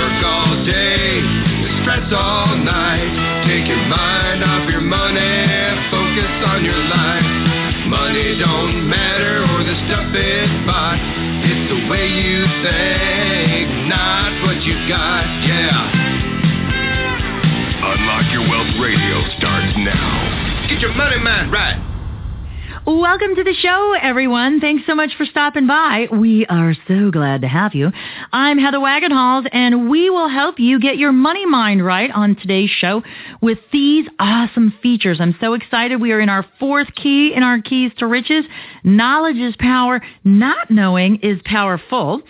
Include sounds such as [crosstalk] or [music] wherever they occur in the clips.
Work all day, stress all night. Take your mind off your money, focus on your life. Money don't matter or the stuff it bought. It's the way you think, not what you got. Yeah. Unlock Your Wealth Radio starts now. Get your money mind right. Welcome to the show, everyone. Thanks so much for stopping by. We are so glad to have you. I'm Heather Wagenhals, and we will help you get your money mind right on today's show with these awesome features. I'm so excited. We are in our fourth key in our keys to riches. Knowledge is power. Not knowing is powerful.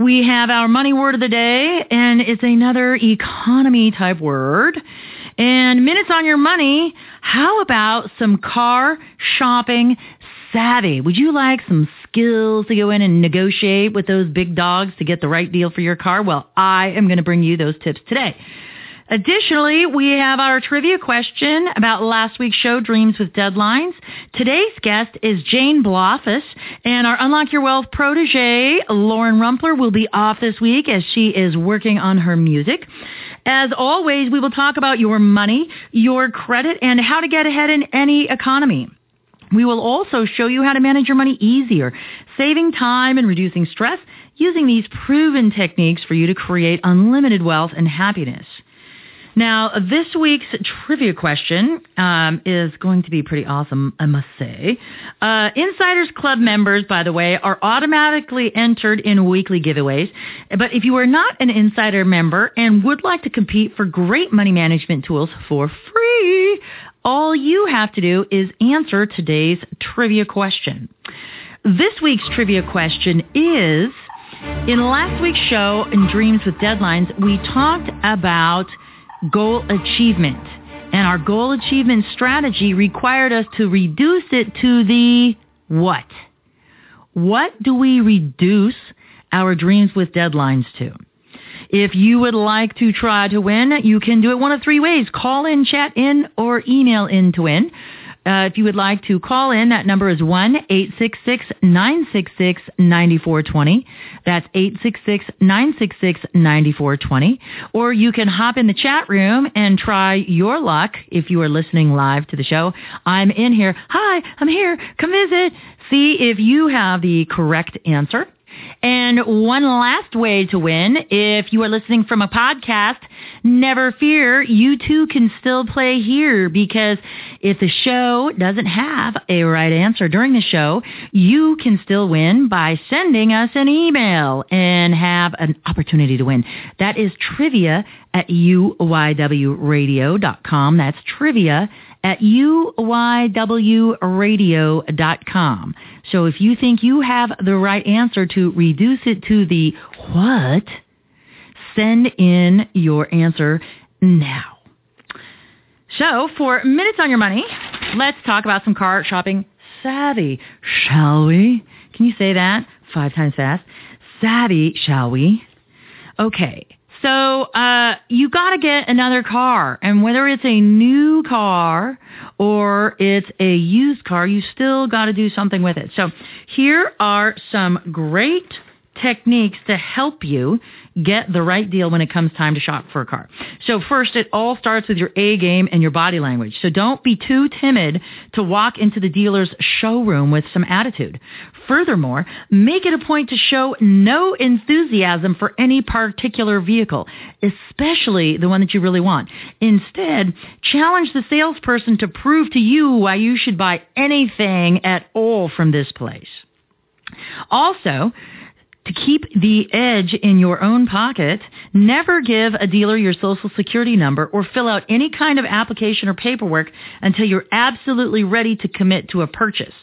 We have our money word of the day, and it's another economy type word. And minutes on your money, how about some car shopping savvy? Would you like some skills to go in and negotiate with those big dogs to get the right deal for your car? Well, I am going to bring you those tips today. Additionally, we have our trivia question about last week's show, Dreams with Deadlines. Today's guest is Jane Blaufus, and our Unlock Your Wealth protege, Lauren Rumpler, will be off this week as she is working on her music. As always, we will talk about your money, your credit, and how to get ahead in any economy. We will also show you how to manage your money easier, saving time and reducing stress using these proven techniques for you to create unlimited wealth and happiness. Now, this week's trivia question um, is going to be pretty awesome, I must say. Uh, Insiders Club members, by the way, are automatically entered in weekly giveaways. But if you are not an Insider member and would like to compete for great money management tools for free, all you have to do is answer today's trivia question. This week's trivia question is in last week's show, in Dreams with Deadlines, we talked about goal achievement. And our goal achievement strategy required us to reduce it to the what? What do we reduce our dreams with deadlines to? If you would like to try to win, you can do it one of three ways. Call in, chat in, or email in to win. Uh, if you would like to call in, that number is 1-866-966-9420. That's 866-966-9420. Or you can hop in the chat room and try your luck if you are listening live to the show. I'm in here. Hi, I'm here. Come visit. See if you have the correct answer. And one last way to win, if you are listening from a podcast, never fear, you too can still play here because if the show doesn't have a right answer during the show, you can still win by sending us an email and have an opportunity to win. That is trivia at uywradio.com. That's trivia at uywradio.com. So if you think you have the right answer to reduce it to the what, send in your answer now. So for minutes on your money, let's talk about some car shopping savvy, shall we? Can you say that five times fast? Savvy, shall we? Okay. So uh, you got to get another car, and whether it's a new car or it's a used car, you still got to do something with it. So here are some great techniques to help you get the right deal when it comes time to shop for a car. So first, it all starts with your A game and your body language. So don't be too timid to walk into the dealer's showroom with some attitude. Furthermore, make it a point to show no enthusiasm for any particular vehicle, especially the one that you really want. Instead, challenge the salesperson to prove to you why you should buy anything at all from this place. Also, To keep the edge in your own pocket, never give a dealer your social security number or fill out any kind of application or paperwork until you're absolutely ready to commit to a purchase.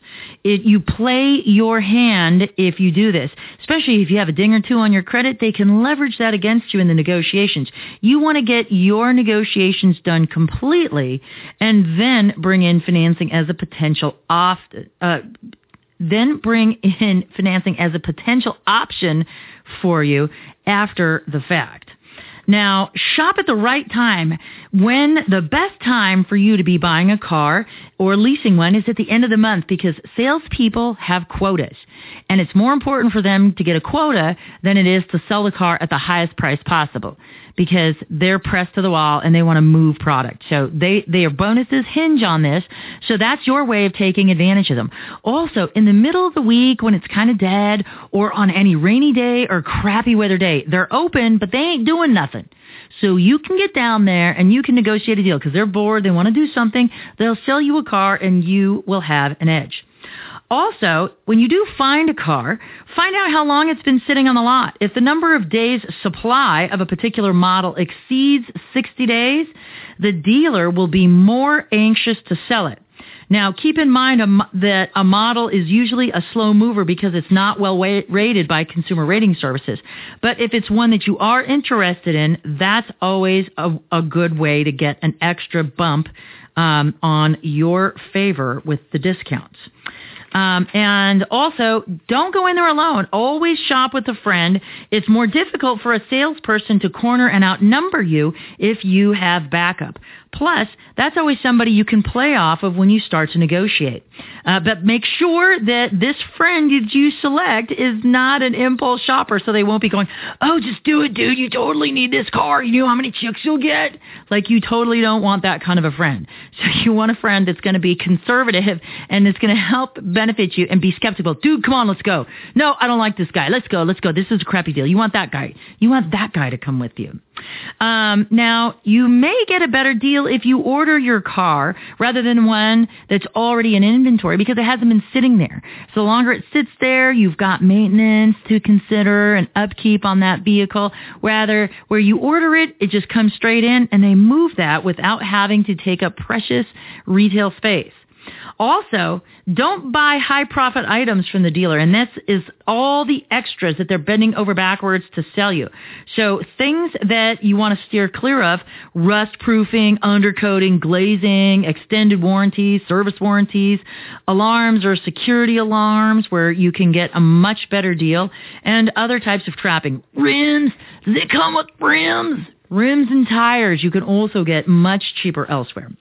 It, you play your hand if you do this, especially if you have a ding or two on your credit, they can leverage that against you in the negotiations. You want to get your negotiations done completely and then bring in financing as a potential off, uh, then bring in financing as a potential option for you after the fact. Now, shop at the right time. When the best time for you to be buying a car or leasing one is at the end of the month because salespeople have quotas. And it's more important for them to get a quota than it is to sell the car at the highest price possible because they're pressed to the wall and they want to move product. So they, their bonuses hinge on this. So that's your way of taking advantage of them. Also, in the middle of the week when it's kind of dead or on any rainy day or crappy weather day, they're open, but they ain't doing nothing. So you can get down there and you can negotiate a deal because they're bored. They want to do something. They'll sell you a car and you will have an edge. Also, when you do find a car, find out how long it's been sitting on the lot. If the number of days supply of a particular model exceeds 60 days, the dealer will be more anxious to sell it. Now, keep in mind a, that a model is usually a slow mover because it's not well rated by consumer rating services. But if it's one that you are interested in, that's always a, a good way to get an extra bump um, on your favor with the discounts. Um, and also, don't go in there alone. Always shop with a friend. It's more difficult for a salesperson to corner and outnumber you if you have backup. Plus, that's always somebody you can play off of when you start to negotiate. Uh, but make sure that this friend that you select is not an impulse shopper so they won't be going, oh, just do it, dude. You totally need this car. You know how many chicks you'll get? Like you totally don't want that kind of a friend. [laughs] So you want a friend that's going to be conservative and it's going to help benefit you and be skeptical. Dude, come on, let's go. No, I don't like this guy. Let's go. Let's go. This is a crappy deal. You want that guy. You want that guy to come with you. Um, now, you may get a better deal if you order your car rather than one that's already in inventory because it hasn't been sitting there. So the longer it sits there, you've got maintenance to consider and upkeep on that vehicle. Rather, where you order it, it just comes straight in and they move that without having to take up precious retail space. Also, don't buy high profit items from the dealer. And this is all the extras that they're bending over backwards to sell you. So things that you want to steer clear of, rust proofing, undercoating, glazing, extended warranties, service warranties, alarms or security alarms where you can get a much better deal and other types of trapping. Rims, they come with rims. Rims and tires you can also get much cheaper elsewhere.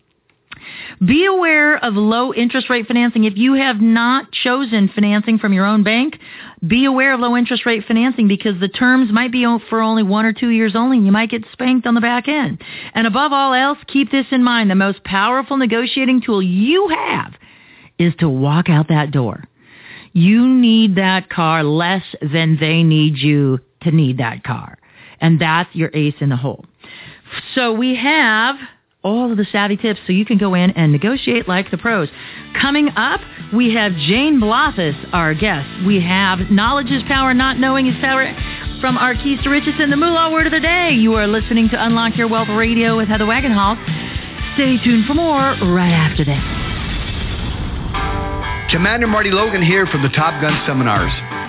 Be aware of low interest rate financing. If you have not chosen financing from your own bank, be aware of low interest rate financing because the terms might be for only one or two years only and you might get spanked on the back end. And above all else, keep this in mind. The most powerful negotiating tool you have is to walk out that door. You need that car less than they need you to need that car. And that's your ace in the hole. So we have all of the savvy tips so you can go in and negotiate like the pros. Coming up, we have Jane Blaufus, our guest. We have Knowledge is Power, Not Knowing is Power from our Keys to Riches and the Moolah Word of the Day. You are listening to Unlock Your Wealth Radio with Heather Wagenhals. Stay tuned for more right after this. Commander Marty Logan here from the Top Gun Seminars.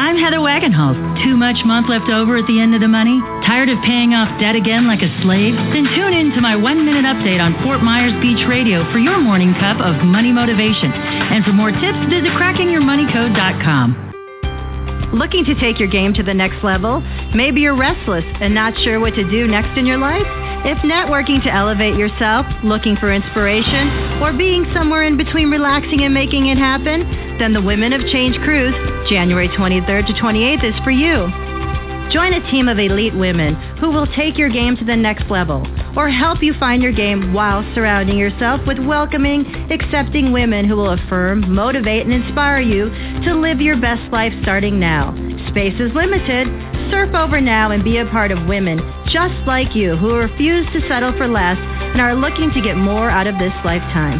I'm Heather Wagenhals. Too much month left over at the end of the money? Tired of paying off debt again like a slave? Then tune in to my one-minute update on Fort Myers Beach Radio for your morning cup of money motivation. And for more tips, visit crackingyourmoneycode.com. Looking to take your game to the next level? Maybe you're restless and not sure what to do next in your life? If networking to elevate yourself, looking for inspiration, or being somewhere in between relaxing and making it happen, then the Women of Change Cruise, January 23rd to 28th, is for you. Join a team of elite women who will take your game to the next level or help you find your game while surrounding yourself with welcoming, accepting women who will affirm, motivate, and inspire you to live your best life starting now. Space is limited. Surf over now and be a part of women just like you who refuse to settle for less and are looking to get more out of this lifetime.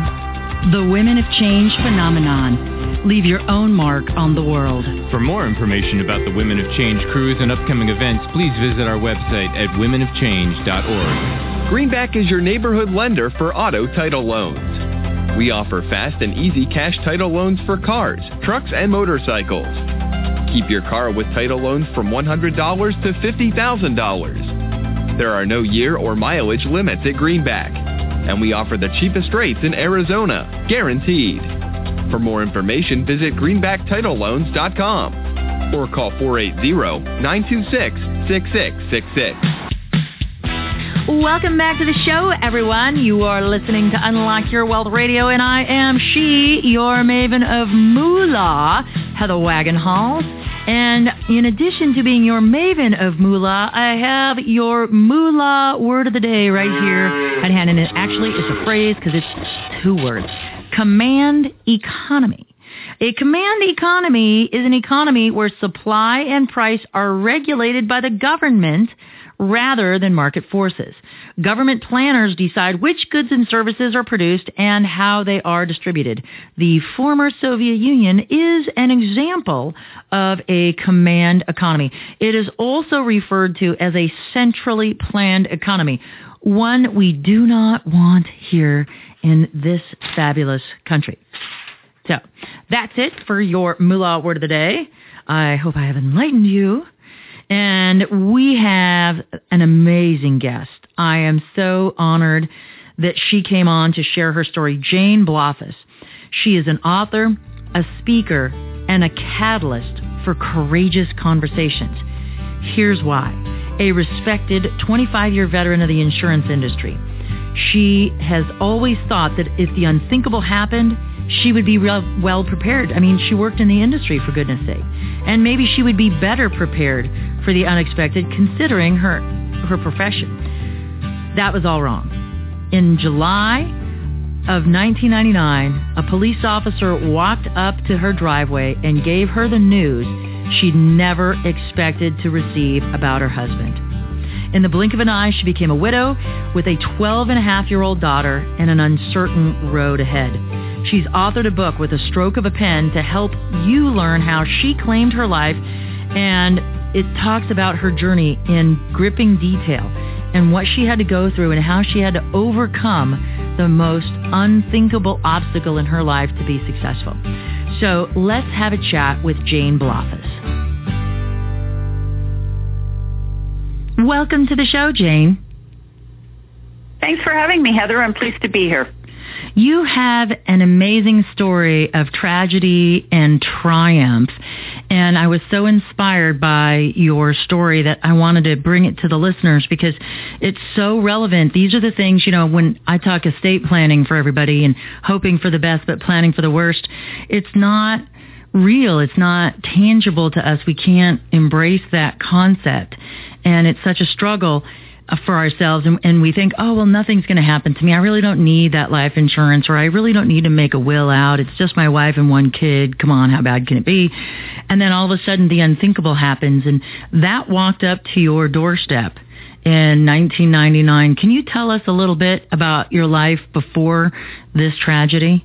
The Women of Change phenomenon. Leave your own mark on the world. For more information about the Women of Change cruise and upcoming events, please visit our website at womenofchange.org. Greenback is your neighborhood lender for auto title loans. We offer fast and easy cash title loans for cars, trucks, and motorcycles. Keep your car with title loans from $100 to $50,000. There are no year or mileage limits at Greenback, and we offer the cheapest rates in Arizona, guaranteed. For more information, visit greenbacktitleloans.com or call 480-926-6666. Welcome back to the show, everyone. You are listening to Unlock Your Wealth Radio, and I am she, your maven of moolah, Heather Wagenhals. And in addition to being your maven of moolah, I have your moolah word of the day right here at hand. And it actually it's a phrase because it's two words. Command economy. A command economy is an economy where supply and price are regulated by the government rather than market forces. Government planners decide which goods and services are produced and how they are distributed. The former Soviet Union is an example of a command economy. It is also referred to as a centrally planned economy, one we do not want here in this fabulous country. So that's it for your moolah word of the day. I hope I have enlightened you. And we have an amazing guest. I am so honored that she came on to share her story, Jane Blaufus. She is an author, a speaker, and a catalyst for courageous conversations. Here's why. A respected 25-year veteran of the insurance industry. She has always thought that if the unthinkable happened, she would be real well prepared. I mean, she worked in the industry for goodness sake. And maybe she would be better prepared for the unexpected considering her her profession. That was all wrong. In July of 1999, a police officer walked up to her driveway and gave her the news she'd never expected to receive about her husband. In the blink of an eye, she became a widow with a 12 and a half year old daughter and an uncertain road ahead. She's authored a book with a stroke of a pen to help you learn how she claimed her life and it talks about her journey in gripping detail and what she had to go through and how she had to overcome the most unthinkable obstacle in her life to be successful. So let's have a chat with Jane Blaufus. Welcome to the show, Jane. Thanks for having me, Heather. I'm pleased to be here. You have an amazing story of tragedy and triumph. And I was so inspired by your story that I wanted to bring it to the listeners because it's so relevant. These are the things, you know, when I talk estate planning for everybody and hoping for the best but planning for the worst, it's not real. It's not tangible to us. We can't embrace that concept. And it's such a struggle uh, for ourselves and, and we think, oh, well, nothing's going to happen to me. I really don't need that life insurance or I really don't need to make a will out. It's just my wife and one kid. Come on, how bad can it be? And then all of a sudden the unthinkable happens and that walked up to your doorstep in 1999. Can you tell us a little bit about your life before this tragedy?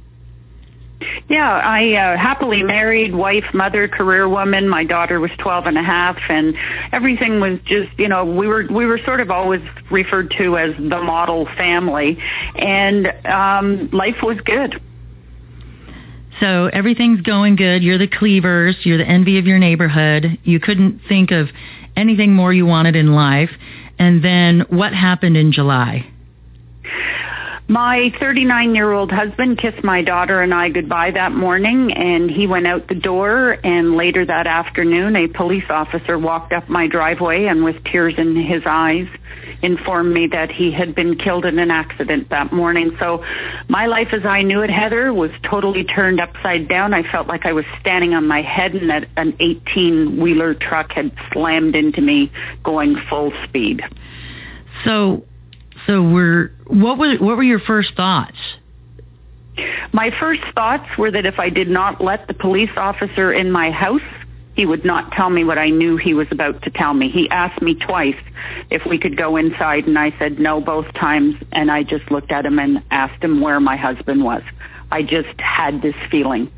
Yeah, I uh, happily married, wife, mother, career woman. My daughter was twelve and a half, and everything was just, you know, we were we were sort of always referred to as the model family, and um, life was good. So everything's going good. You're the cleavers. You're the envy of your neighborhood. You couldn't think of anything more you wanted in life. And then what happened in July? My 39 year old husband kissed my daughter and I goodbye that morning and he went out the door and later that afternoon a police officer walked up my driveway and with tears in his eyes informed me that he had been killed in an accident that morning. So my life as I knew it, Heather, was totally turned upside down. I felt like I was standing on my head and that an 18 wheeler truck had slammed into me going full speed. So so were what were what were your first thoughts? My first thoughts were that if I did not let the police officer in my house, he would not tell me what I knew he was about to tell me. He asked me twice if we could go inside and I said no both times and I just looked at him and asked him where my husband was. I just had this feeling.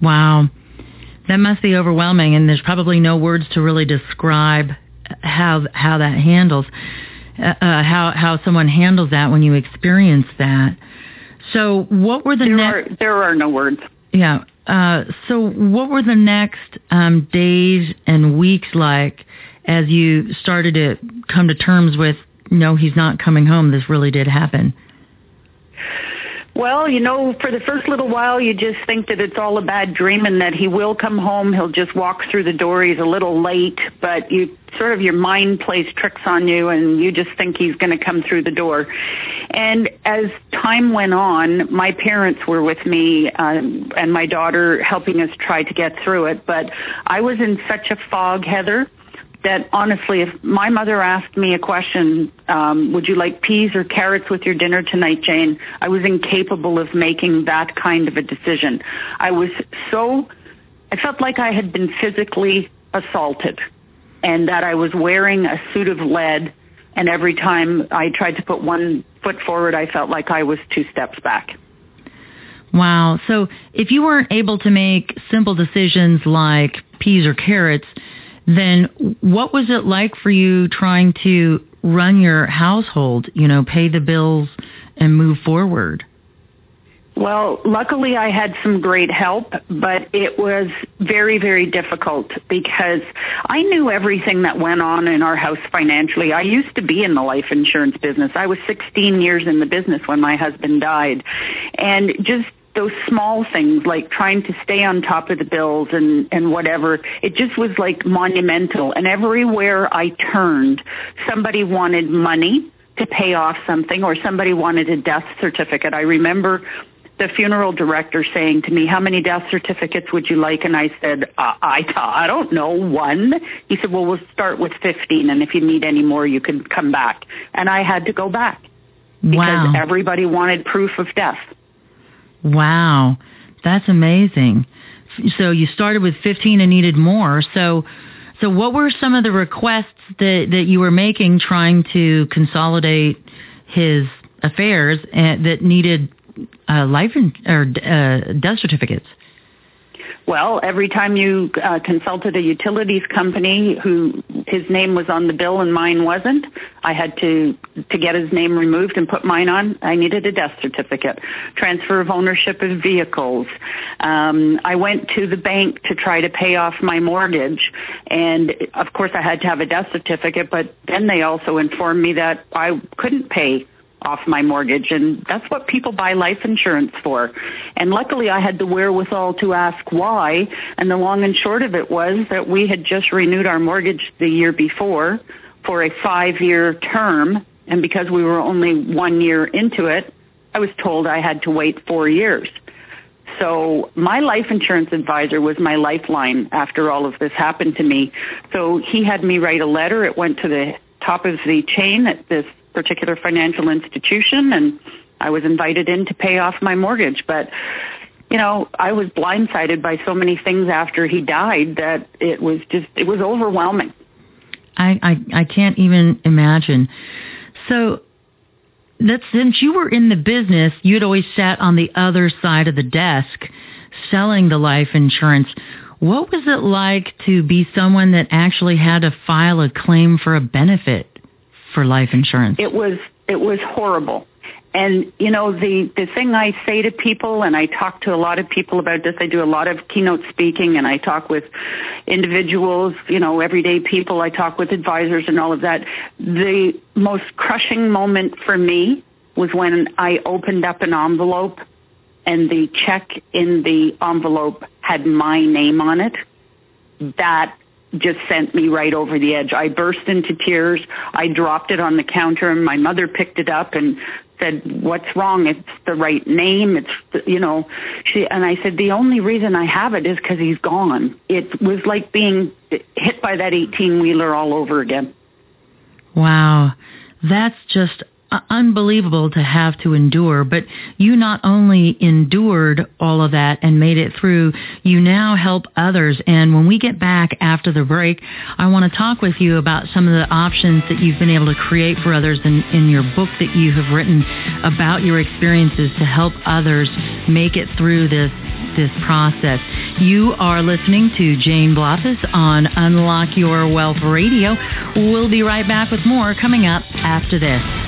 Wow. That must be overwhelming and there's probably no words to really describe how how that handles. Uh, uh, how how someone handles that when you experience that. So, what were the there next? Are, there are no words. Yeah. Uh, so, what were the next um, days and weeks like as you started to come to terms with, no, he's not coming home. This really did happen. Well, you know, for the first little while, you just think that it's all a bad dream and that he will come home. He'll just walk through the door. He's a little late, but you sort of your mind plays tricks on you and you just think he's going to come through the door. And as time went on, my parents were with me um, and my daughter helping us try to get through it. But I was in such a fog, Heather that honestly, if my mother asked me a question, um, would you like peas or carrots with your dinner tonight, Jane? I was incapable of making that kind of a decision. I was so, I felt like I had been physically assaulted and that I was wearing a suit of lead. And every time I tried to put one foot forward, I felt like I was two steps back. Wow. So if you weren't able to make simple decisions like peas or carrots, then what was it like for you trying to run your household, you know, pay the bills and move forward? Well, luckily I had some great help, but it was very, very difficult because I knew everything that went on in our house financially. I used to be in the life insurance business. I was 16 years in the business when my husband died. And just those small things like trying to stay on top of the bills and and whatever it just was like monumental. And everywhere i turned somebody wanted money to pay off something or somebody wanted a death certificate. I remember the funeral director saying to me how many death certificates would you like? And i said uh, i i don't know one. He said well we'll start with 15 and if you need any more you can come back. And i had to go back. Because wow. everybody wanted proof of death Wow, that's amazing. So you started with 15 and needed more. So, so what were some of the requests that that you were making, trying to consolidate his affairs and, that needed uh, life in, or uh, death certificates? Well, every time you uh, consulted a utilities company who his name was on the bill and mine wasn't, I had to to get his name removed and put mine on. I needed a death certificate, transfer of ownership of vehicles. Um, I went to the bank to try to pay off my mortgage, and of course I had to have a death certificate. But then they also informed me that I couldn't pay off my mortgage and that's what people buy life insurance for. And luckily I had the wherewithal to ask why and the long and short of it was that we had just renewed our mortgage the year before for a 5-year term and because we were only 1 year into it, I was told I had to wait 4 years. So my life insurance advisor was my lifeline after all of this happened to me. So he had me write a letter. It went to the top of the chain at this particular financial institution and I was invited in to pay off my mortgage. But, you know, I was blindsided by so many things after he died that it was just, it was overwhelming. I, I, I can't even imagine. So that since you were in the business, you'd always sat on the other side of the desk selling the life insurance. What was it like to be someone that actually had to file a claim for a benefit? For life insurance? It was it was horrible. and you know the the thing I say to people, and I talk to a lot of people about this. I do a lot of keynote speaking, and I talk with individuals, you know, everyday people. I talk with advisors and all of that. The most crushing moment for me was when I opened up an envelope, and the check in the envelope had my name on it. That just sent me right over the edge. I burst into tears. I dropped it on the counter and my mother picked it up and said, "What's wrong? It's the right name. It's you know." She and I said, "The only reason I have it is because he's gone." It was like being hit by that eighteen wheeler all over again. Wow, that's just Uh, unbelievable to have to endure, but you not only endured all of that and made it through, you now help others. And when we get back after the break, I want to talk with you about some of the options that you've been able to create for others in, in your book that you have written about your experiences to help others make it through this this process. You are listening to Jane Blaufus on Unlock Your Wealth Radio. We'll be right back with more coming up after this.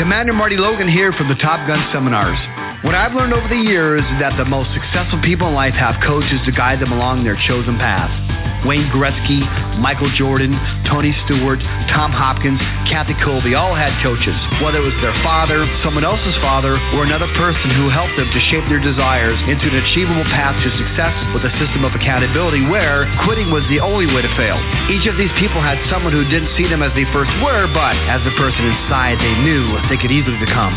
Commander Marty Logan here from the Top Gun Seminars. What I've learned over the years is that the most successful people in life have coaches to guide them along their chosen path. Wayne Gretzky, Michael Jordan, Tony Stewart, Tom Hopkins, Kathy Kolbe all had coaches. Whether it was their father, someone else's father, or another person who helped them to shape their desires into an achievable path to success with a system of accountability where quitting was the only way to fail. Each of these people had someone who didn't see them as they first were, but as the person inside they knew they could easily become.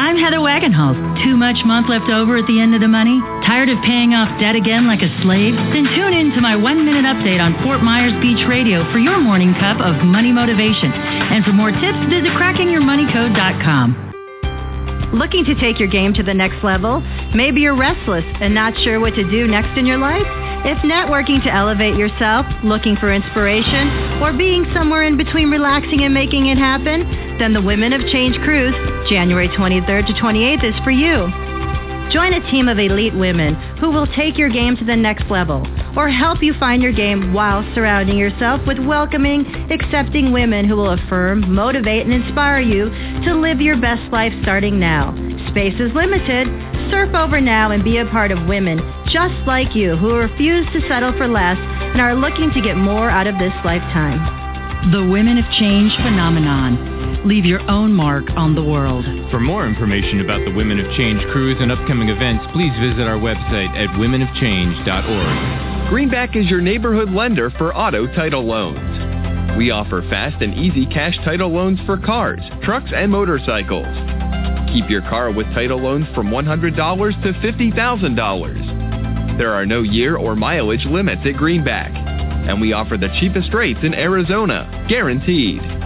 I'm Heather Wagenhals. Too much month left over at the end of the money? Tired of paying off debt again like a slave? Then tune in to my one-minute update on Fort Myers Beach Radio for your morning cup of money motivation. And for more tips, visit crackingyourmoneycode.com. Looking to take your game to the next level? Maybe you're restless and not sure what to do next in your life? If networking to elevate yourself, looking for inspiration, or being somewhere in between relaxing and making it happen, then the Women of Change Cruise, January 23rd to 28th, is for you. Join a team of elite women who will take your game to the next level or help you find your game while surrounding yourself with welcoming, accepting women who will affirm, motivate, and inspire you to live your best life starting now. Space is limited. Surf over now and be a part of women just like you who refuse to settle for less and are looking to get more out of this lifetime. The Women of Change phenomenon Leave your own mark on the world. For more information about the Women of Change cruise and upcoming events, please visit our website at womenofchange.org. Greenback is your neighborhood lender for auto title loans. We offer fast and easy cash title loans for cars, trucks, and motorcycles. Keep your car with title loans from $100 to $50,000. There are no year or mileage limits at Greenback, and we offer the cheapest rates in Arizona, guaranteed.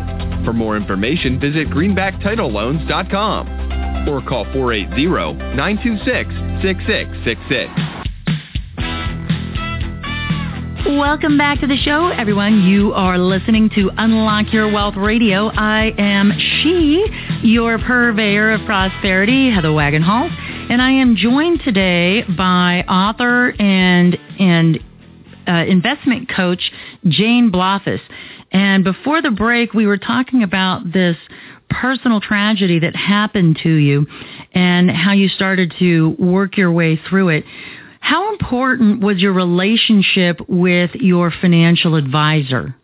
For more information, visit greenbacktitleloans.com or call 480-926-6666. Welcome back to the show, everyone. You are listening to Unlock Your Wealth Radio. I am she, your purveyor of prosperity, Heather Wagenhals, and I am joined today by author and and uh, investment coach Jane Blaufus. And before the break, we were talking about this personal tragedy that happened to you and how you started to work your way through it. How important was your relationship with your financial advisor?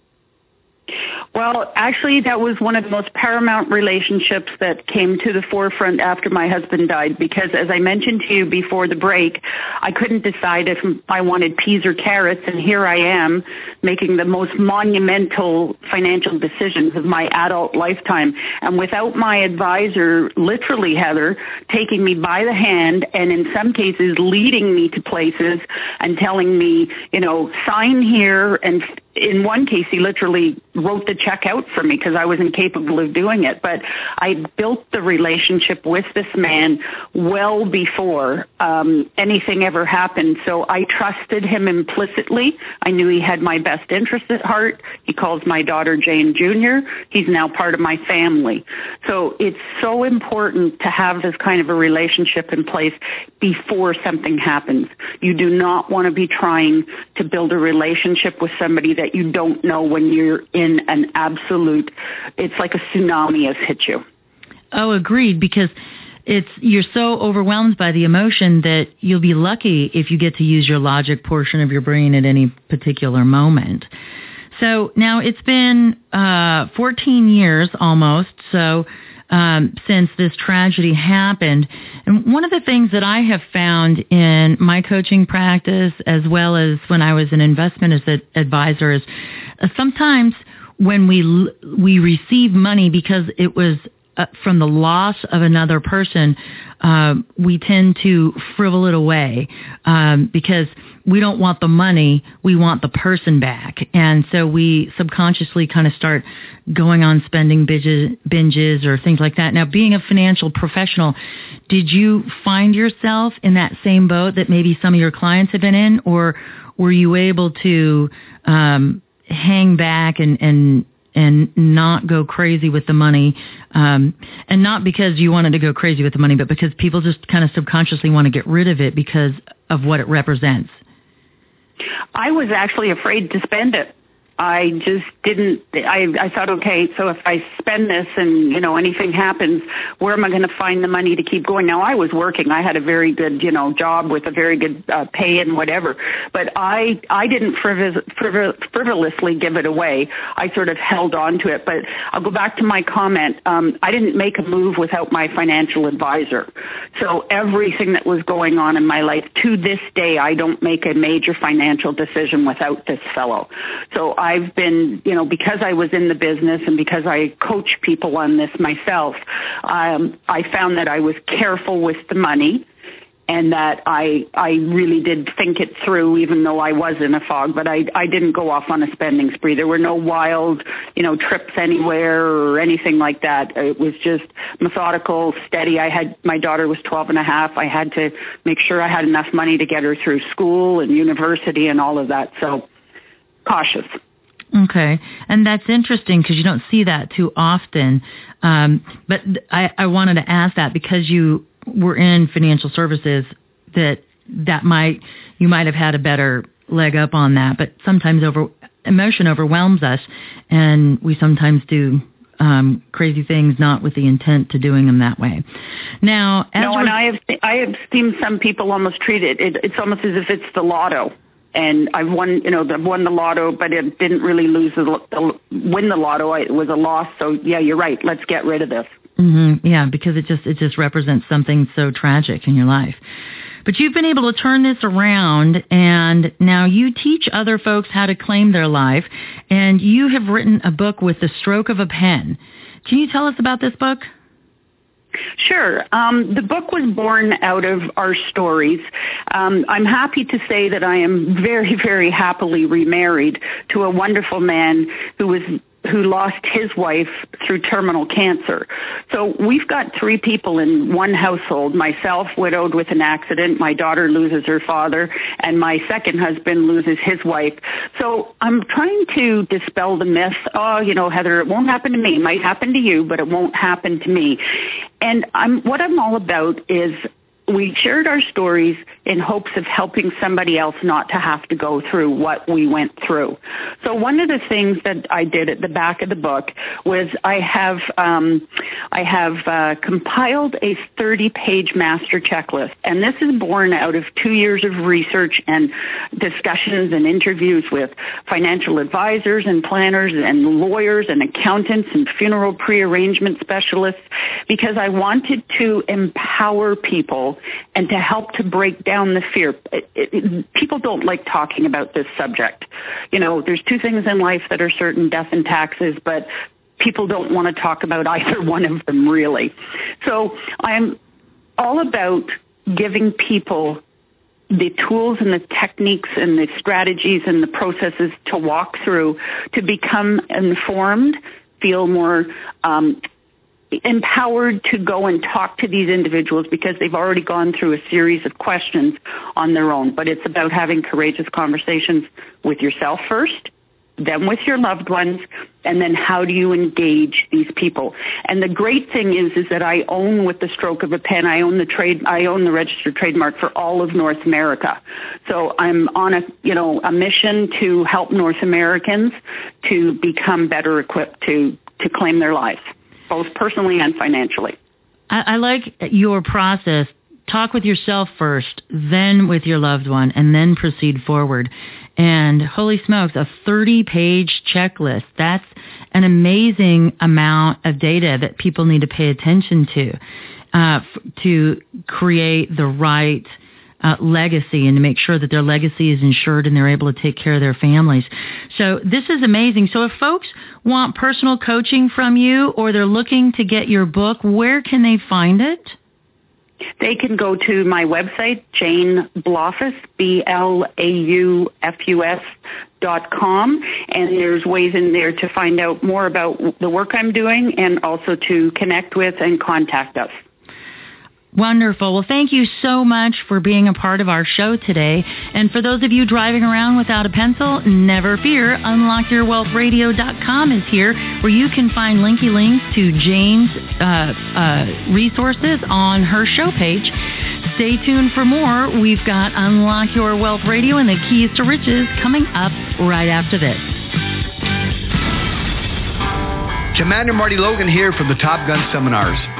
Well, actually, that was one of the most paramount relationships that came to the forefront after my husband died because, as I mentioned to you before the break, I couldn't decide if I wanted peas or carrots, and here I am making the most monumental financial decisions of my adult lifetime. And without my advisor, literally, Heather, taking me by the hand and in some cases leading me to places and telling me, you know, sign here and in one case, he literally wrote the check out for me because I was incapable of doing it. But I built the relationship with this man well before um, anything ever happened. So I trusted him implicitly. I knew he had my best interest at heart. He calls my daughter Jane Jr. He's now part of my family. So it's so important to have this kind of a relationship in place before something happens. You do not want to be trying to build a relationship with somebody that you don't know when you're in an absolute, it's like a tsunami has hit you. Oh, agreed, because it's you're so overwhelmed by the emotion that you'll be lucky if you get to use your logic portion of your brain at any particular moment. So now it's been uh, 14 years almost. So um, since this tragedy happened. And one of the things that I have found in my coaching practice, as well as when I was an investment advisor, is uh, sometimes when we we receive money because it was uh, from the loss of another person, uh, we tend to frivol it away um, because we don't want the money, we want the person back. And so we subconsciously kind of start going on spending binges, binges or things like that. Now, being a financial professional, did you find yourself in that same boat that maybe some of your clients have been in, or were you able to um, hang back and, and and not go crazy with the money um, and not because you wanted to go crazy with the money but because people just kind of subconsciously want to get rid of it because of what it represents I was actually afraid to spend it. I just didn't. I I thought, okay, so if I spend this and you know anything happens, where am I going to find the money to keep going? Now I was working. I had a very good you know job with a very good uh, pay and whatever, but I I didn't frivol, frivol, frivolously give it away. I sort of held on to it. But I'll go back to my comment. Um, I didn't make a move without my financial advisor. So everything that was going on in my life to this day, I don't make a major financial decision without this fellow. So I I've been, you know, because I was in the business and because I coach people on this myself, um, I found that I was careful with the money and that I I really did think it through, even though I was in a fog. But I I didn't go off on a spending spree. There were no wild, you know, trips anywhere or anything like that. It was just methodical, steady. I had my daughter was twelve and a half. I had to make sure I had enough money to get her through school and university and all of that. So cautious. Okay, and that's interesting because you don't see that too often. Um, but I, I wanted to ask that because you were in financial services, that that might you might have had a better leg up on that. But sometimes over emotion overwhelms us, and we sometimes do um, crazy things not with the intent to doing them that way. Now, no, and I have I have seen some people almost treat it, it. It's almost as if it's the lotto and I've won, you know, I've won the lotto, but it didn't really lose the, the win the lotto. It was a loss. So yeah, you're right. Let's get rid of this. Mm-hmm. Yeah, because it just it just represents something so tragic in your life. But you've been able to turn this around, and now you teach other folks how to claim their life. And you have written a book with the stroke of a pen. Can you tell us about this book? Sure. Um, the book was born out of our stories. Um, I'm happy to say that I am very, [laughs] very happily remarried to a wonderful man who was who lost his wife through terminal cancer. So we've got three people in one household, myself widowed with an accident, my daughter loses her father, and my second husband loses his wife. So I'm trying to dispel the myth, oh, you know, Heather, it won't happen to me. It might happen to you, but it won't happen to me. And I'm, what I'm all about is we shared our stories in hopes of helping somebody else not to have to go through what we went through. So one of the things that I did at the back of the book was I have um, I have uh, compiled a 30-page master checklist, and this is born out of two years of research and discussions and interviews with financial advisors and planners and lawyers and accountants and funeral prearrangement specialists because I wanted to empower people and to help to break down the fear. It, it, people don't like talking about this subject. You know, there's two things in life that are certain, death and taxes, but people don't want to talk about [laughs] either one of them really. So I'm all about giving people the tools and the techniques and the strategies and the processes to walk through to become informed, feel more um, empowered to go and talk to these individuals because they've already gone through a series of questions on their own. But it's about having courageous conversations with yourself first then with your loved ones, and then how do you engage these people? And the great thing is, is that I own with the stroke of a pen, I own the trade, I own the registered trademark for all of North America. So I'm on a, you know, a mission to help North Americans to become better equipped to, to claim their lives, both personally and financially. I, I like your process talk with yourself first, then with your loved one, and then proceed forward. And holy smokes, a 30 page checklist. That's an amazing amount of data that people need to pay attention to uh, to create the right uh, legacy and to make sure that their legacy is insured and they're able to take care of their families. So this is amazing. So if folks want personal coaching from you or they're looking to get your book, where can they find it? They can go to my website, Jane Blaufus, B-L-A-U-F-U-S dot com, and there's ways in there to find out more about the work I'm doing and also to connect with and contact us. Wonderful. Well, thank you so much for being a part of our show today. And for those of you driving around without a pencil, never fear. UnlockYourWealthRadio.com is here where you can find linky links to Jane's uh, uh, resources on her show page. Stay tuned for more. We've got Unlock Your Wealth Radio and the Keys to Riches coming up right after this. Commander Marty Logan here from the Top Gun Seminars.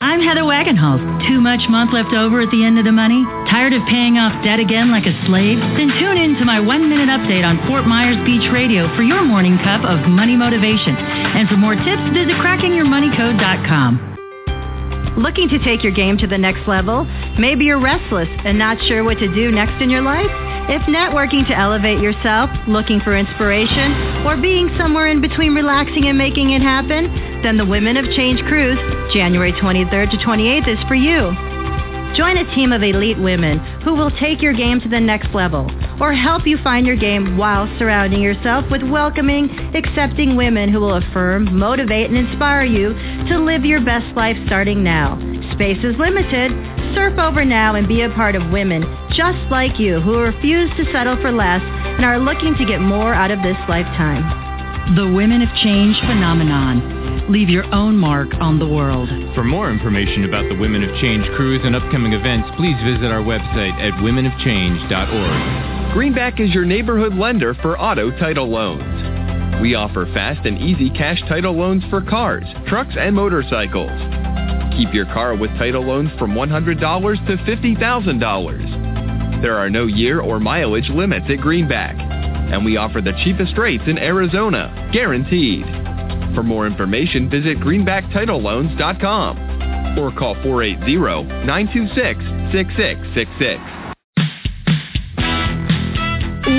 I'm Heather Wagenhals. Too much month left over at the end of the money? Tired of paying off debt again like a slave? Then tune in to my one minute update on Fort Myers Beach Radio for your morning cup of money motivation. And for more tips, visit crackingyourmoneycode.com. Looking to take your game to the next level? Maybe you're restless and not sure what to do next in your life? If networking to elevate yourself, looking for inspiration, or being somewhere in between relaxing and making it happen, then the Women of Change Cruise, January 23rd to 28th, is for you. Join a team of elite women who will take your game to the next level or help you find your game while surrounding yourself with welcoming, accepting women who will affirm, motivate, and inspire you to live your best life starting now. Space is limited. Surf over now and be a part of women just like you who refuse to settle for less and are looking to get more out of this lifetime. The Women of Change phenomenon. Leave your own mark on the world. For more information about the Women of Change cruise and upcoming events, please visit our website at womenofchange.org. Greenback is your neighborhood lender for auto title loans. We offer fast and easy cash title loans for cars, trucks, and motorcycles. Keep your car with title loans from $100 to $50,000. There are no year or mileage limits at Greenback, and we offer the cheapest rates in Arizona, guaranteed. For more information, visit greenbacktitleloans.com or call 480-926-6666.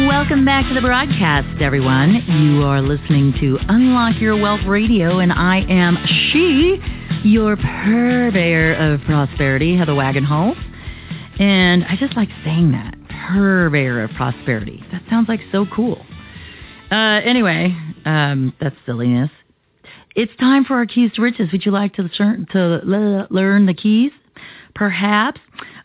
Welcome back to the broadcast, everyone. You are listening to Unlock Your Wealth Radio, and I am she, your purveyor of prosperity, Heather Wagenhals. And I just like saying that, purveyor of prosperity. That sounds like so cool. Uh, anyway, um, that's silliness. It's time for our keys to riches. Would you like to to learn the keys? Perhaps.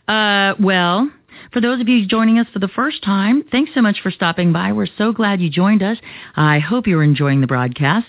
Uh, well, For those of you joining us for the first time, thanks so much for stopping by. We're so glad you joined us. I hope you're enjoying the broadcast.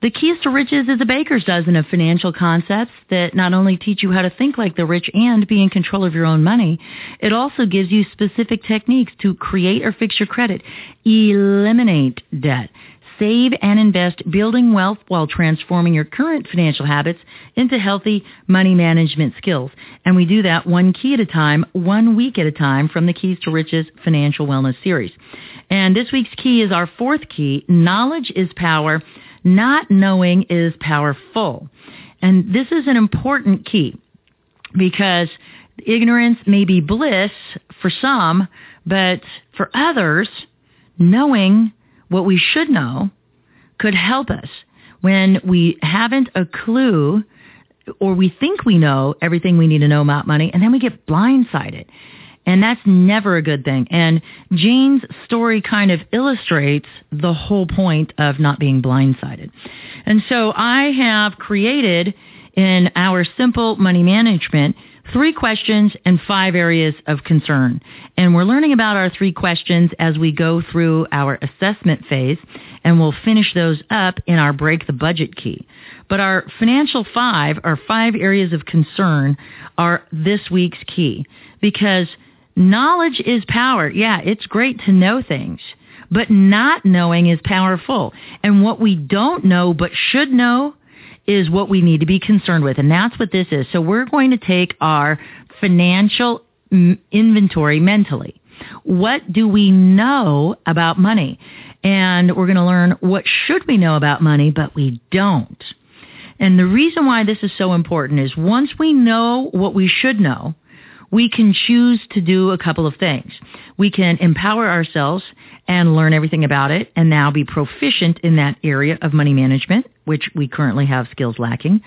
The Keys to Riches is a baker's dozen of financial concepts that not only teach you how to think like the rich and be in control of your own money, it also gives you specific techniques to create or fix your credit, eliminate debt, save and invest building wealth while transforming your current financial habits into healthy money management skills. And we do that one key at a time, one week at a time from the Keys to Riches Financial Wellness Series. And this week's key is our fourth key, knowledge is power not knowing is powerful. And this is an important key because ignorance may be bliss for some, but for others, knowing what we should know could help us when we haven't a clue or we think we know everything we need to know about money and then we get blindsided. And that's never a good thing. And Jane's story kind of illustrates the whole point of not being blindsided. And so I have created in our simple money management three questions and five areas of concern. And we're learning about our three questions as we go through our assessment phase, and we'll finish those up in our break the budget key. But our financial five, our five areas of concern, are this week's key because Knowledge is power. Yeah, it's great to know things, but not knowing is powerful. And what we don't know but should know is what we need to be concerned with. And that's what this is. So we're going to take our financial inventory mentally. What do we know about money? And we're going to learn what should we know about money, but we don't. And the reason why this is so important is once we know what we should know, we can choose to do a couple of things. We can empower ourselves and learn everything about it and now be proficient in that area of money management, which we currently have skills lacking.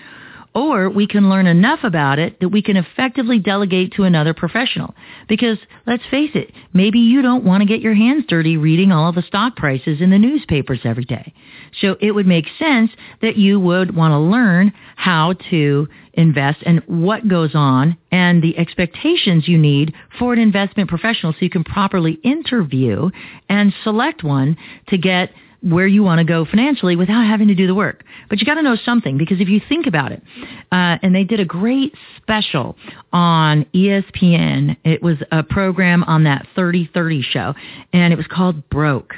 Or we can learn enough about it that we can effectively delegate to another professional. Because let's face it, maybe you don't want to get your hands dirty reading all the stock prices in the newspapers every day. So it would make sense that you would want to learn how to invest and what goes on and the expectations you need for an investment professional so you can properly interview and select one to get where you want to go financially without having to do the work. But you got to know something because if you think about it, uh, and they did a great special on ESPN. It was a program on that 3030 show, and it was called Broke.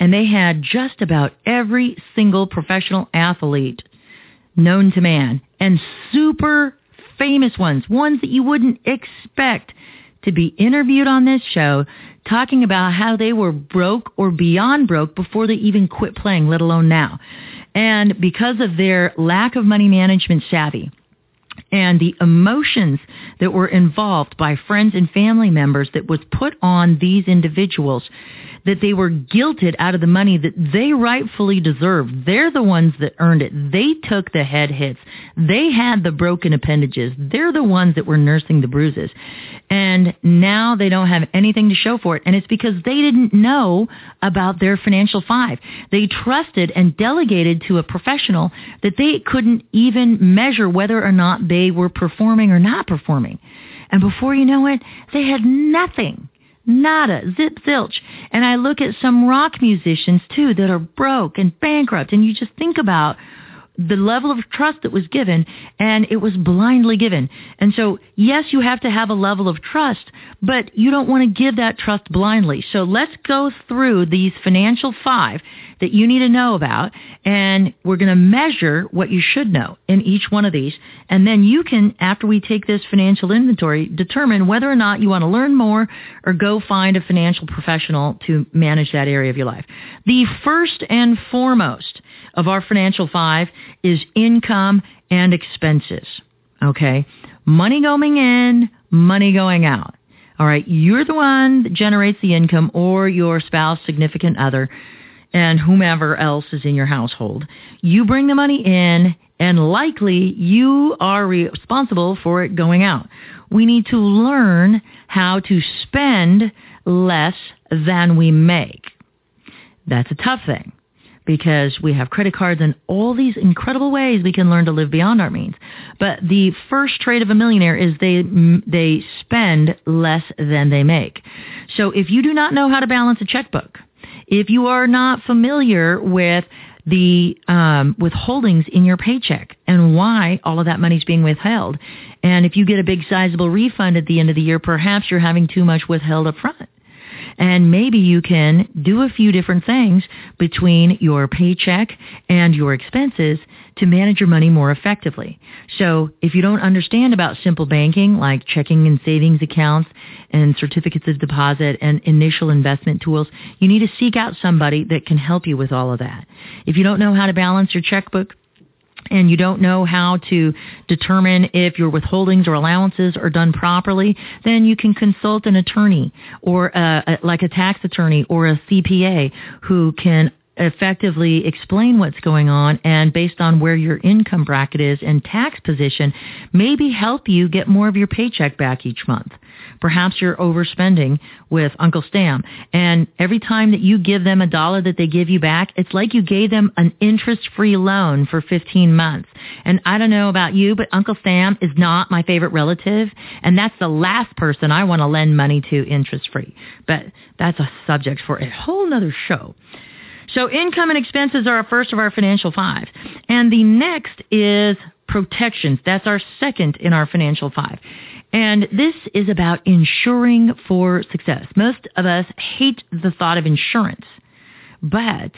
And they had just about every single professional athlete known to man and super famous ones, ones that you wouldn't expect to be interviewed on this show talking about how they were broke or beyond broke before they even quit playing, let alone now. And because of their lack of money management savvy, and the emotions that were involved by friends and family members that was put on these individuals that they were guilted out of the money that they rightfully deserved. They're the ones that earned it. They took the head hits. They had the broken appendages. They're the ones that were nursing the bruises. And now they don't have anything to show for it. And it's because they didn't know about their financial five. They trusted and delegated to a professional that they couldn't even measure whether or not they were performing or not performing. And before you know it, they had nothing. Nada, zip zilch. And I look at some rock musicians too that are broke and bankrupt and you just think about the level of trust that was given and it was blindly given. And so yes, you have to have a level of trust, but you don't want to give that trust blindly. So let's go through these financial five that you need to know about and we're going to measure what you should know in each one of these. And then you can, after we take this financial inventory, determine whether or not you want to learn more or go find a financial professional to manage that area of your life. The first and foremost of our financial five is income and expenses. Okay. Money going in, money going out. All right. You're the one that generates the income or your spouse, significant other, and whomever else is in your household. You bring the money in and likely you are responsible for it going out. We need to learn how to spend less than we make. That's a tough thing because we have credit cards and all these incredible ways we can learn to live beyond our means. But the first trait of a millionaire is they they spend less than they make. So if you do not know how to balance a checkbook, if you are not familiar with the um, withholdings in your paycheck and why all of that money is being withheld. And if you get a big sizable refund at the end of the year, perhaps you're having too much withheld up front. And maybe you can do a few different things between your paycheck and your expenses to manage your money more effectively. So if you don't understand about simple banking like checking and savings accounts and certificates of deposit and initial investment tools, you need to seek out somebody that can help you with all of that. If you don't know how to balance your checkbook, and you don't know how to determine if your withholdings or allowances are done properly, then you can consult an attorney or a, a, like a tax attorney or a CPA who can effectively explain what's going on and based on where your income bracket is and tax position, maybe help you get more of your paycheck back each month. Perhaps you're overspending with Uncle Sam. And every time that you give them a dollar that they give you back, it's like you gave them an interest-free loan for 15 months. And I don't know about you, but Uncle Sam is not my favorite relative. And that's the last person I want to lend money to interest-free. But that's a subject for a whole nother show. So income and expenses are our first of our financial five. And the next is protections. That's our second in our financial five. And this is about insuring for success. Most of us hate the thought of insurance, but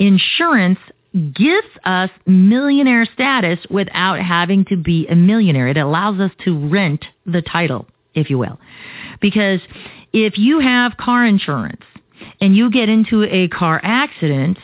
insurance gives us millionaire status without having to be a millionaire. It allows us to rent the title, if you will. Because if you have car insurance and you get into a car accident,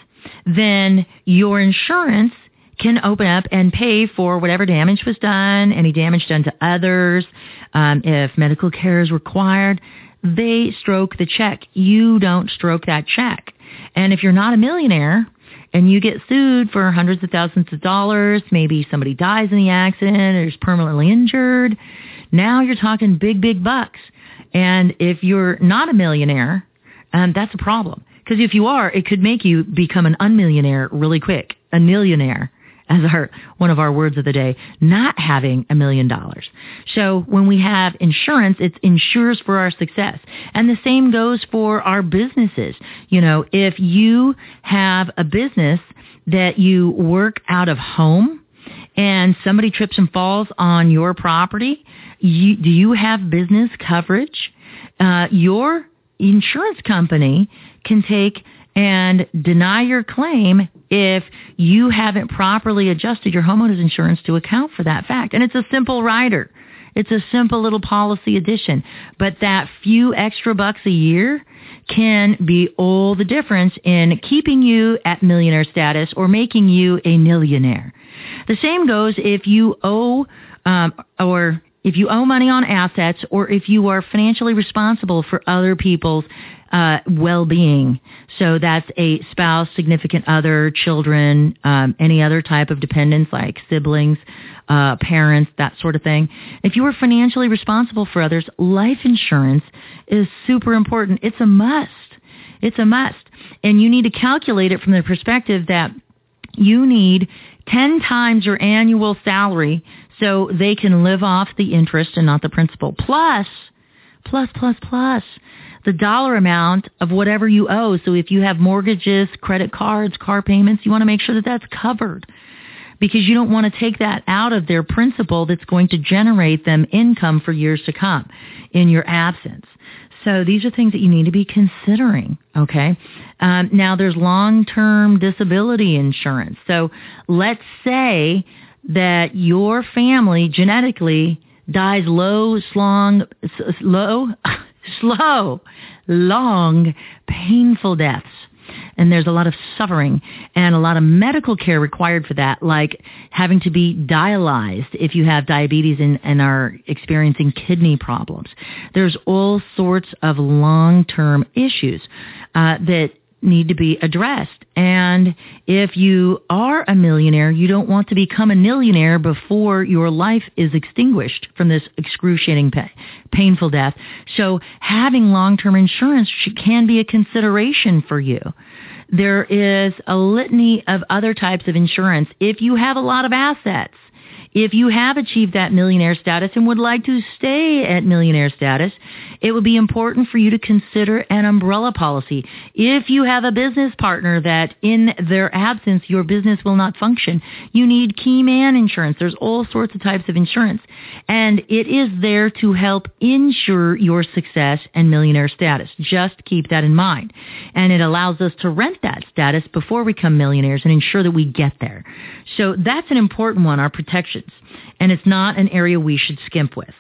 then your insurance can open up and pay for whatever damage was done, any damage done to others, um, if medical care is required. They stroke the check. You don't stroke that check. And if you're not a millionaire and you get sued for hundreds of thousands of dollars, maybe somebody dies in the accident or is permanently injured, now you're talking big, big bucks. And if you're not a millionaire, um, that's a problem. Because if you are, it could make you become an unmillionaire really quick, a millionaire as our one of our words of the day, not having a million dollars. So when we have insurance, it insures for our success. And the same goes for our businesses. You know, if you have a business that you work out of home and somebody trips and falls on your property, you, do you have business coverage? Uh, your insurance company can take and deny your claim if you haven't properly adjusted your homeowner's insurance to account for that fact. And it's a simple rider. It's a simple little policy addition. But that few extra bucks a year can be all the difference in keeping you at millionaire status or making you a millionaire. The same goes if you owe um, or if you owe money on assets or if you are financially responsible for other people's uh, well-being. So that's a spouse, significant other, children, um, any other type of dependents like siblings, uh, parents, that sort of thing. If you are financially responsible for others, life insurance is super important. It's a must. It's a must. And you need to calculate it from the perspective that you need 10 times your annual salary so they can live off the interest and not the principal. Plus, plus, plus, plus the dollar amount of whatever you owe. So if you have mortgages, credit cards, car payments, you want to make sure that that's covered because you don't want to take that out of their principal that's going to generate them income for years to come in your absence. So these are things that you need to be considering, okay? Um, now there's long-term disability insurance. So let's say that your family genetically dies low, slong, low, [laughs] slow, long, painful deaths. And there's a lot of suffering and a lot of medical care required for that, like having to be dialyzed if you have diabetes and, and are experiencing kidney problems. There's all sorts of long-term issues uh, that need to be addressed. And if you are a millionaire, you don't want to become a millionaire before your life is extinguished from this excruciating, painful death. So having long-term insurance can be a consideration for you. There is a litany of other types of insurance. If you have a lot of assets, if you have achieved that millionaire status and would like to stay at millionaire status, it would be important for you to consider an umbrella policy. If you have a business partner that in their absence your business will not function, you need key man insurance. There's all sorts of types of insurance. And it is there to help ensure your success and millionaire status. Just keep that in mind. And it allows us to rent that status before we become millionaires and ensure that we get there. So that's an important one, our protections. And it's not an area we should skimp with.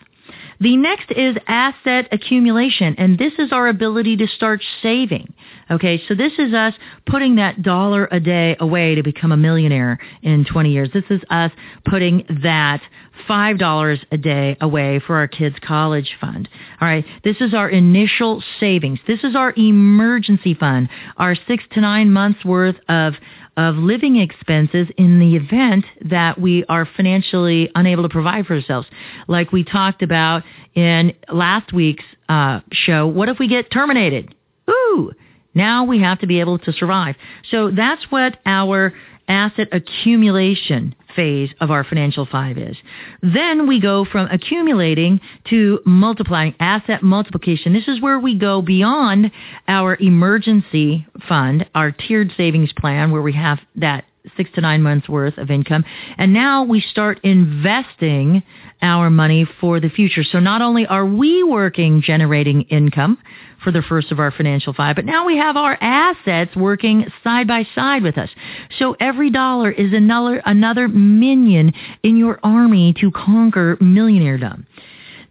The next is asset accumulation, and this is our ability to start saving. Okay, so this is us putting that dollar a day away to become a millionaire in 20 years. This is us putting that $5 a day away for our kids' college fund. All right, this is our initial savings. This is our emergency fund, our six to nine months worth of of living expenses in the event that we are financially unable to provide for ourselves. Like we talked about in last week's uh, show, what if we get terminated? Ooh, now we have to be able to survive. So that's what our asset accumulation phase of our financial five is. Then we go from accumulating to multiplying, asset multiplication. This is where we go beyond our emergency fund, our tiered savings plan where we have that six to nine months worth of income. And now we start investing our money for the future. So not only are we working generating income, for the first of our financial five. But now we have our assets working side by side with us. So every dollar is another, another minion in your army to conquer millionairedom.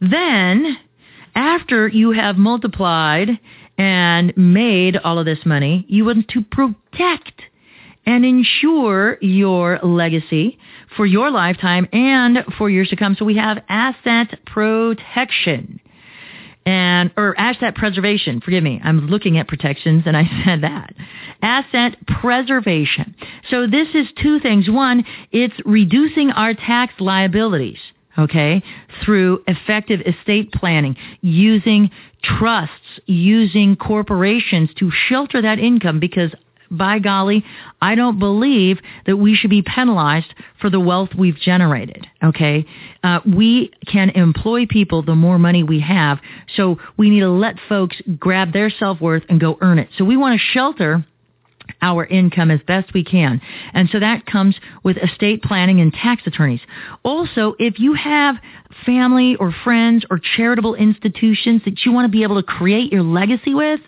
Then, after you have multiplied and made all of this money, you want to protect and ensure your legacy for your lifetime and for years to come. So we have asset protection and or asset preservation. Forgive me, I'm looking at protections and I [laughs] said that. Asset preservation. So this is two things. One, it's reducing our tax liabilities. Okay, through effective estate planning, using trusts, using corporations to shelter that income because by golly, I don't believe that we should be penalized for the wealth we've generated. Okay, uh, we can employ people the more money we have, so we need to let folks grab their self worth and go earn it. So we want to shelter our income as best we can. And so that comes with estate planning and tax attorneys. Also, if you have family or friends or charitable institutions that you want to be able to create your legacy with,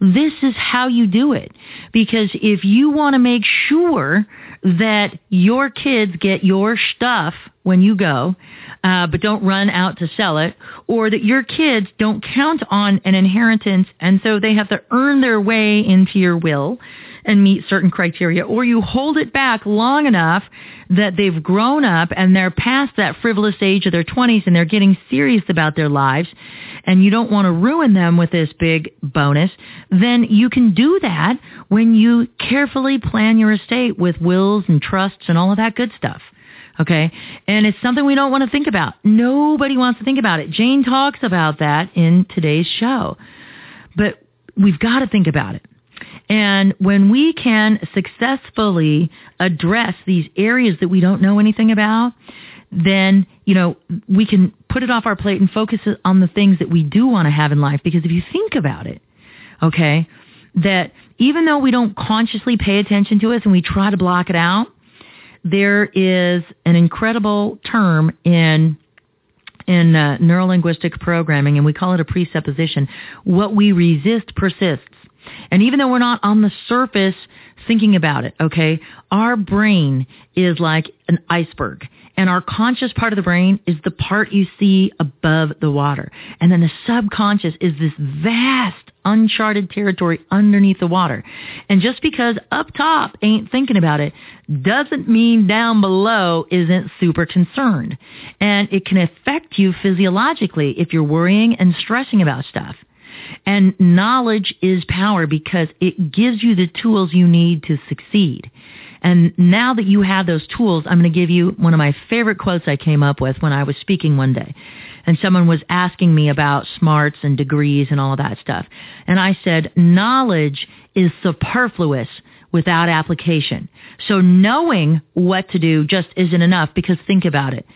this is how you do it. Because if you want to make sure that your kids get your stuff when you go, uh, but don't run out to sell it, or that your kids don't count on an inheritance and so they have to earn their way into your will, and meet certain criteria, or you hold it back long enough that they've grown up and they're past that frivolous age of their 20s and they're getting serious about their lives and you don't want to ruin them with this big bonus, then you can do that when you carefully plan your estate with wills and trusts and all of that good stuff. Okay. And it's something we don't want to think about. Nobody wants to think about it. Jane talks about that in today's show. But we've got to think about it. And when we can successfully address these areas that we don't know anything about, then, you know, we can put it off our plate and focus on the things that we do want to have in life. Because if you think about it, okay, that even though we don't consciously pay attention to it and we try to block it out, there is an incredible term in in uh, neurolinguistic programming, and we call it a presupposition. What we resist persists. And even though we're not on the surface thinking about it, okay, our brain is like an iceberg. And our conscious part of the brain is the part you see above the water. And then the subconscious is this vast uncharted territory underneath the water. And just because up top ain't thinking about it doesn't mean down below isn't super concerned. And it can affect you physiologically if you're worrying and stressing about stuff. And knowledge is power because it gives you the tools you need to succeed. And now that you have those tools, I'm going to give you one of my favorite quotes I came up with when I was speaking one day. And someone was asking me about smarts and degrees and all that stuff. And I said, knowledge is superfluous without application. So knowing what to do just isn't enough because think about it.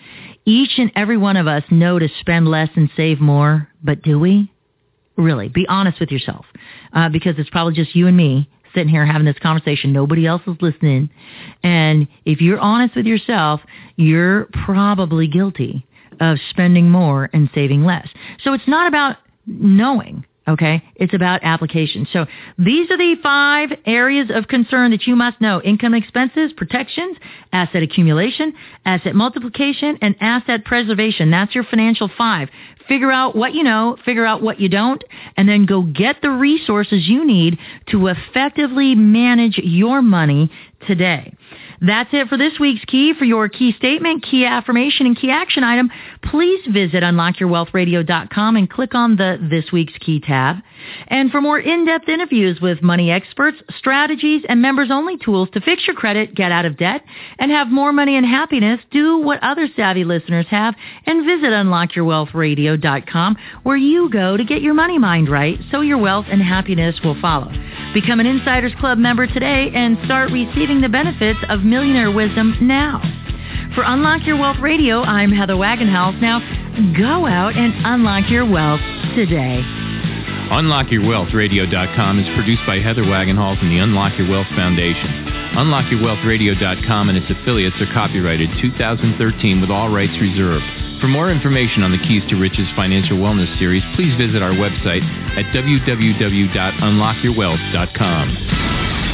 Each and every one of us know to spend less and save more, but do we? Really, be honest with yourself uh, because it's probably just you and me sitting here having this conversation. Nobody else is listening. And if you're honest with yourself, you're probably guilty of spending more and saving less. So it's not about knowing. Okay, it's about application. So these are the five areas of concern that you must know. Income expenses, protections, asset accumulation, asset multiplication, and asset preservation. That's your financial five. Figure out what you know, figure out what you don't, and then go get the resources you need to effectively manage your money today. That's it for this week's key. For your key statement, key affirmation, and key action item, please visit unlockyourwealthradio.com and click on the This Week's Key tab. And for more in-depth interviews with money experts, strategies, and members-only tools to fix your credit, get out of debt, and have more money and happiness, do what other savvy listeners have and visit unlockyourwealthradio.com where you go to get your money mind right so your wealth and happiness will follow. Become an Insiders Club member today and start receiving the benefits of millionaire wisdom now. For Unlock Your Wealth Radio, I'm Heather Wagenhals. Now, go out and unlock your wealth today. UnlockYourWealthRadio.com is produced by Heather Wagenhals and the Unlock Your Wealth Foundation. UnlockYourWealthRadio.com and its affiliates are copyrighted 2013 with all rights reserved. For more information on the Keys to Riches Financial Wellness Series, please visit our website at www.unlockyourwealth.com.